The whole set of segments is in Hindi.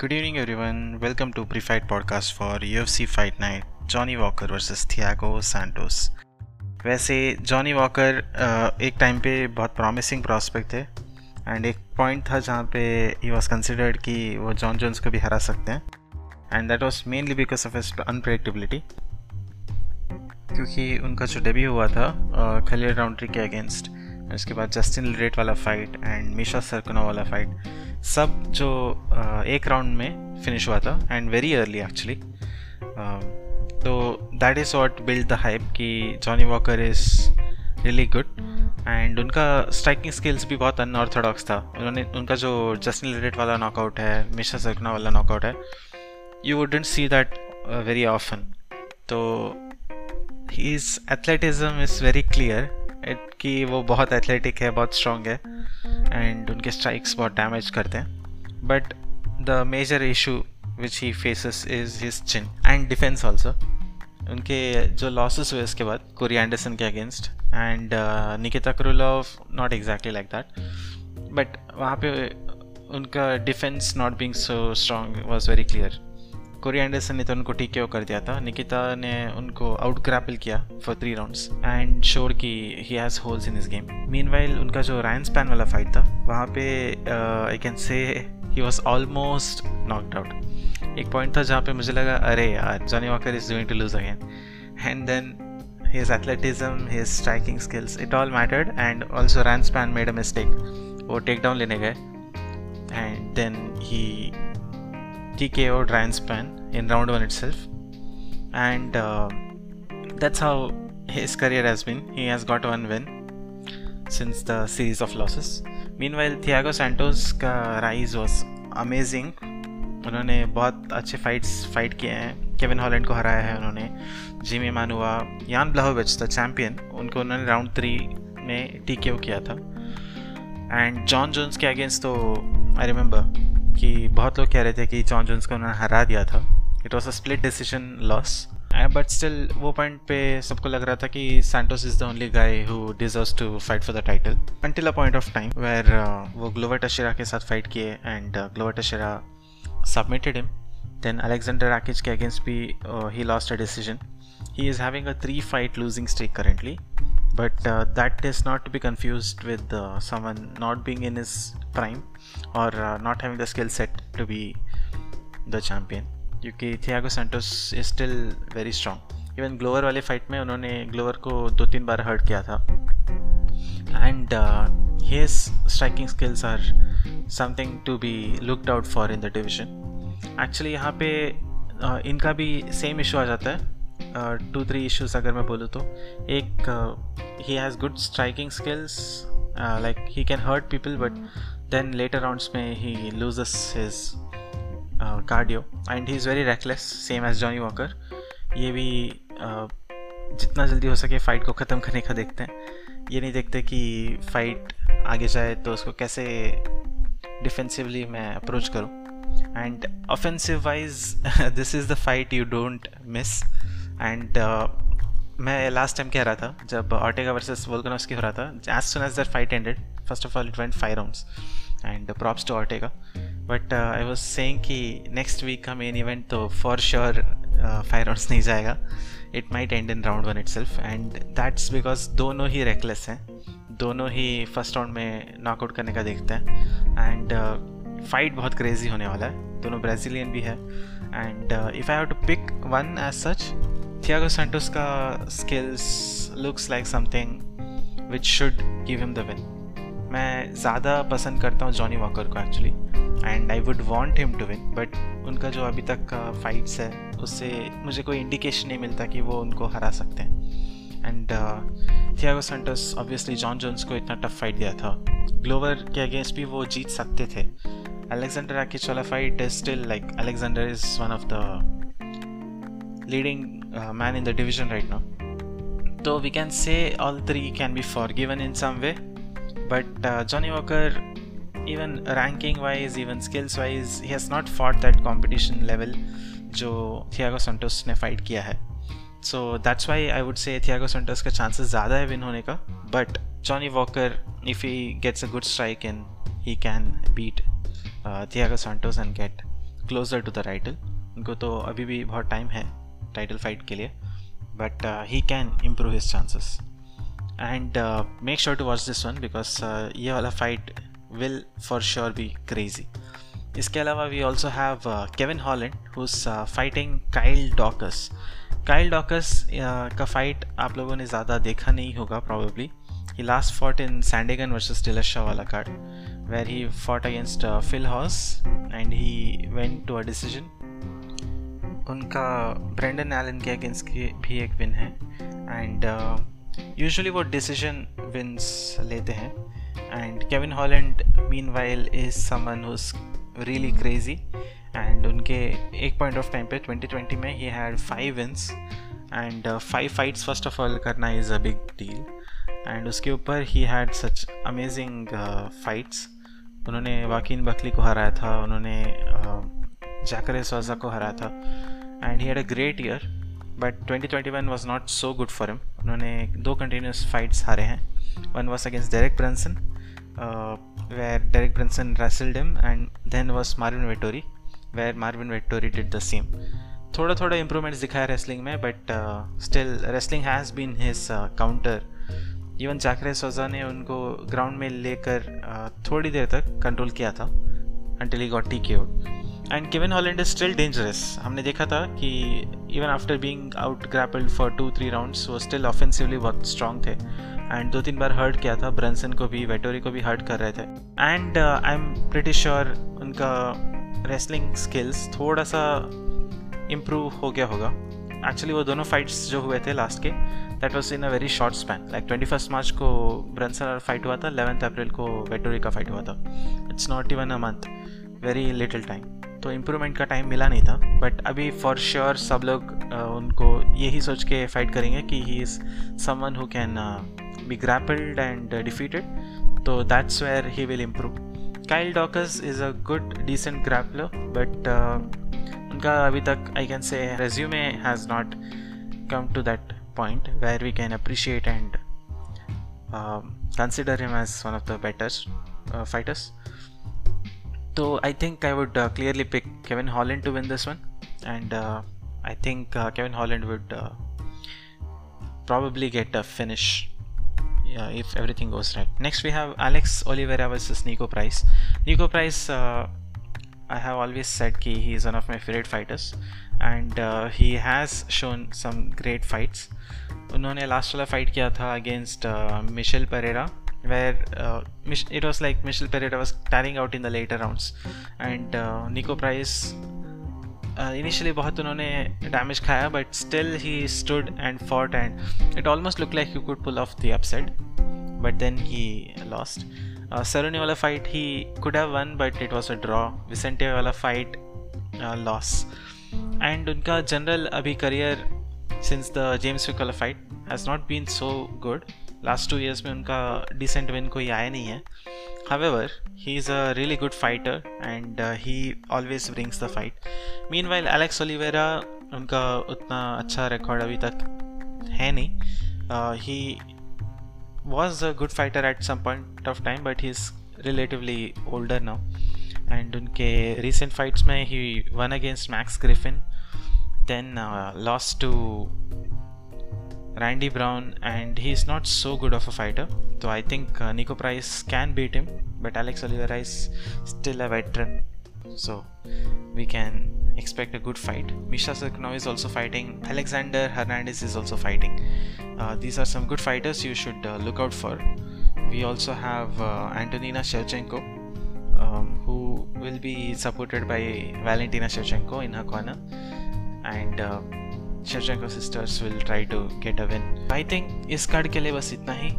Good evening, everyone. Welcome to Pre-Fight Podcast for UFC Fight Night. Johnny Walker versus Thiago Santos. वैसे जॉनी वॉकर एक टाइम पे बहुत प्रॉमिसिंग प्रॉस्पेक्ट थे एंड एक पॉइंट था जहाँ पे ही वॉज़ कंसिडर्ड कि वो जॉन जोन्स को भी हरा सकते हैं and that was mainly because of his unpredictability क्योंकि उनका जो डेब्यू हुआ था खलील राउंड्री के अगेंस्ट उसके बाद जस्टिन रेट वाला फाइट एंड मिशा सरकुना वाला फाइट सब जो एक राउंड में फिनिश हुआ था एंड वेरी अर्ली एक्चुअली तो that is what build the hype कि Johnny Walker is really good and उनका स्ट्राइकिंग स्किल्स भी बहुत अनऑर्थोडॉक्स था। उन्होंने, उनका जो जस्टिन लिडेट वाला नॉकआउट है मिशा सरकना वाला नॉकआउट है you wouldn't see that very often तो his athleticism is very clear कि वो बहुत एथलेटिक है, बहुत स्ट्रॉन्ग है एंड उनके स्ट्राइक्स बहुत डैमेज करते हैं. But the major issue which he faces is his chin and defence also उनके जो लॉसेस हुए उसके बाद कोरी एंडरसन के against and Nikita Krylov not exactly like that but वहाँ पे उनका defence not being so strong was very clear Corey Anderson ने तो उनको टी कर दिया था निकिता ने उनको आउट ग्रैपल किया for three rounds and sure की he has holes in this game mean उनका जो रायन स्पैन वाला फाइट था वहाँ पे I can say he was almost knocked out एक पॉइंट था जहाँ पे मुझे लगा अरे यार Johnny Walker is doing to lose again and then his athleticism, his striking skills, it all mattered. And also, Ranspan made a mistake. वो टेक डाउन लेने गए and then he TKO'd Ranspan in round one itself, and uh, that's how his career has been. He has got one win since the series of losses. Meanwhile, Thiago Santos का rise was amazing. उन्होंने बहुत अच्छे फाइट्स फाइट किए हैं केविन हॉलैंड को हराया है उन्होंने जिमी मानुआ यान ब्लाहोविच द चैम्पियन उनको उन्होंने राउंड थ्री में टी किया था एंड जॉन जोन्स के अगेंस्ट तो आई रिमेंबर कि बहुत लोग कह रहे थे कि जॉन जोन्स को उन्होंने हरा दिया था। It was a split decision loss but still वो पॉइंट पे सबको लग रहा था कि Santos is the only guy who deserves to fight for the title until a point of time where वो ग्लोवर टशेरा के साथ फाइट किए and Glover Teixeira submitted him then Alexander Rakic के अगेंस्ट भी ही lost a decision he is having a three fight losing streak currently but uh, that is not to be confused with uh, someone not being in his prime or uh, not having the skill set to be the champion. क्योंकि Thiago Santos is still very strong even Glover वाले फाइट में उन्होंने ग्लोवर को दो तीन बार हर्ट किया था. And his striking skills are something to be looked out for in the division actually यहाँ पे uh, इनका भी सेम इशू आ जाता है. टू थ्री इश्यूज़ अगर मैं बोलूँ तो। एक he has good striking skills like he can hurt people but then later rounds में he loses his cardio and he is very reckless same as Johnny Walker ये भी uh, जितना जल्दी हो सके फ़ाइट को ख़त्म करने का देखते हैं। ये नहीं देखते कि फ़ाइट आगे जाए तो उसको कैसे डिफेंसिवली मैं अप्रोच करूँ। And offensive wise this is the fight you don't miss and uh, मैं लास्ट टाइम कह रहा था जब ऑटेगा वर्सेस वोल्कनोस्की हो रहा था as soon as the fight ended first of all it went five rounds and props to Ortega but I was saying कि नेक्स्ट वीक का मेन इवेंट तो फॉर श्योर फाइव राउंड्स नहीं जाएगा. It might end in round one itself and that's because दोनों ही रेकलेस हैं. दोनों ही फ़र्स्ट राउंड में नॉकआउट करने का देखते हैं. एंड फाइट uh, बहुत क्रेजी होने वाला है. दोनों ब्राज़ीलियन भी है. And if I have to pick one as such Thiago Santos skills looks like something which should give him the win. मैं ज़्यादा पसंद करता हूँ जॉनी वॉकर को actually and I would want him to win but उनका जो अभी तक का फाइट्स है, उससे मुझे कोई इंडिकेशन नहीं मिलता कि वो उनको हरा सकते हैं. And Thiago Santos obviously John Jones को इतना टफ फाइट दिया था. ग्लोवर के अगेंस्ट भी वो जीत सकते थे. अलेक्जेंडर आकिच वाला fight is still like Alexander is one of the leading uh, man in the division right now. Though we can say all three can be forgiven in some way, but uh, Johnny Walker, even ranking wise, even skills wise, he has not fought that competition level जो थियागो संटोस ने फाइट किया है so that's why I would say Thiago Santos का चांसेस ज़्यादा है विन होने का but Johnny Walker if he gets a good strike in he can beat Thiago Santos and get closer to the title उनको तो अभी भी बहुत टाइम है टाइटल फाइट के लिए but he can improve his chances and make sure to watch this one because ये वाला fight will for sure be crazy इसके अलावा we also have Kevin Holland who's fighting Kyle Daukaus Kyle Daukaus का फाइट आप लोगों ने ज़्यादा देखा नहीं होगा probably he last fought in Sandhagen versus Dillashaw वाला card where he fought against Phil Hawes and he went to a decision उनका ब्रेंडन एलन के अगेंस्ट भी एक विन है। एंड यूजुअली वो डिसीज़न विन्स लेते हैं। And Kevin Holland meanwhile is someone who's really crazy and उनके एक पॉइंट ऑफ़ टाइम पे 2020 में he had five wins and five fights first of all करना is a big deal and उसके ऊपर he had such amazing fights उन्होंने वाकिन बकली को हराया था। उन्होंने जैकरे uh, सोजा को हराया था। And he had a great year but 2021 was not so good for him उन्होंने दो कंटिन्यूस फाइट्स हारे हैं। One was against Derek Brunson where Derek Brunson wrestled him, and then was Marvin Vettori where Marvin Vettori did the same थोड़ा थोड़ा इम्प्रूवमेंट्स दिखा है रेसलिंग में but still wrestling has been his counter even Jacare Souza ने उनको ग्राउंड में लेकर uh, थोड़ी देर तक कंट्रोल किया था until he got T KO'd and Kevin Holland is still dangerous हमने देखा था कि even after being out grappled for two three rounds वो स्टिल ऑफेंसिवली बहुत स्ट्रॉन्ग थे. एंड दो तीन बार हर्ट किया था. ब्रंसन को भी वेटोरी को भी हर्ट कर रहे थे. And I am pretty sure उनका रेसलिंग स्किल्स थोड़ा सा इम्प्रूव हो गया होगा. एक्चुअली वो दोनों फाइट्स जो हुए थे लास्ट के that was in a very short span like twenty first March को ब्रंसन और फाइट हुआ था. लेवंथ अप्रैल को वेटोरी का फाइट हुआ था. It's not even a month very little time तो इम्प्रूवमेंट का टाइम मिला नहीं था बट अभी फॉर श्योर सब लोग उनको यही सोच के फाइट करेंगे कि he is someone who can be grappled and defeated तो that's where he will improve Kyle Daukaus is a good decent grappler but उनका अभी तक I can say resume has not come to that point where we can appreciate and consider him as one of the better fighters So I think I would uh, clearly pick Kevin Holland to win this one, and uh, I think uh, Kevin Holland would uh, probably get a finish yeah, if everything goes right. Next we have Alex Oliveira versus Nico Price. Nico Price, uh, I have always said ki he is one of my favorite fighters and uh, he has shown some great fights. उन्होंने लास्ट वाला फाइट किया था against Michel Pereira where it was like Michel Pereira was tearing out in the later rounds and Nico Price initially बहुत उन्होंने डैमेज खाया but still he stood and fought and it almost look like you could pull off the upset but then he lost Cerrone वाला fight he could have won but it was a draw Vicente वाला फाइट लॉस एंड उनका जनरल अभी career since the James Vick वाला fight has not been so good Last two years में उनका डिसेंट विन कोई आया नहीं है. However he is a really good fighter and he always brings the fight meanwhile Alex Oliveira उनका उतना अच्छा रिकॉर्ड अभी तक है नहीं. He was a good fighter at some point of time but he is relatively older now and उनके रिसेंट फाइट्स में he won against Max Griffin then loss to Randy Brown, and he's not so good of a fighter. So I think uh, Nico Price can beat him, but Alex Oliveira is still a veteran. So we can expect a good fight. Misha Serkunov is also fighting. Alexander Hernandez is also fighting. Uh, these are some good fighters you should uh, look out for. We also have uh, Antonina Shevchenko, um, who will be supported by Valentina Shevchenko in her corner, and uh, sisters will try to get a win I think इस कार्ड के लिए बस इतना ही.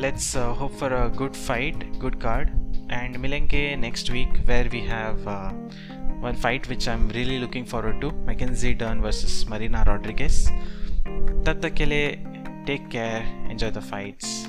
Let's hope for a good fight good card and मिलेंगे next week where we have one fight which I am really looking forward to Mackenzie Dern versus Marina Rodriguez तब तक के लिए take care enjoy the fights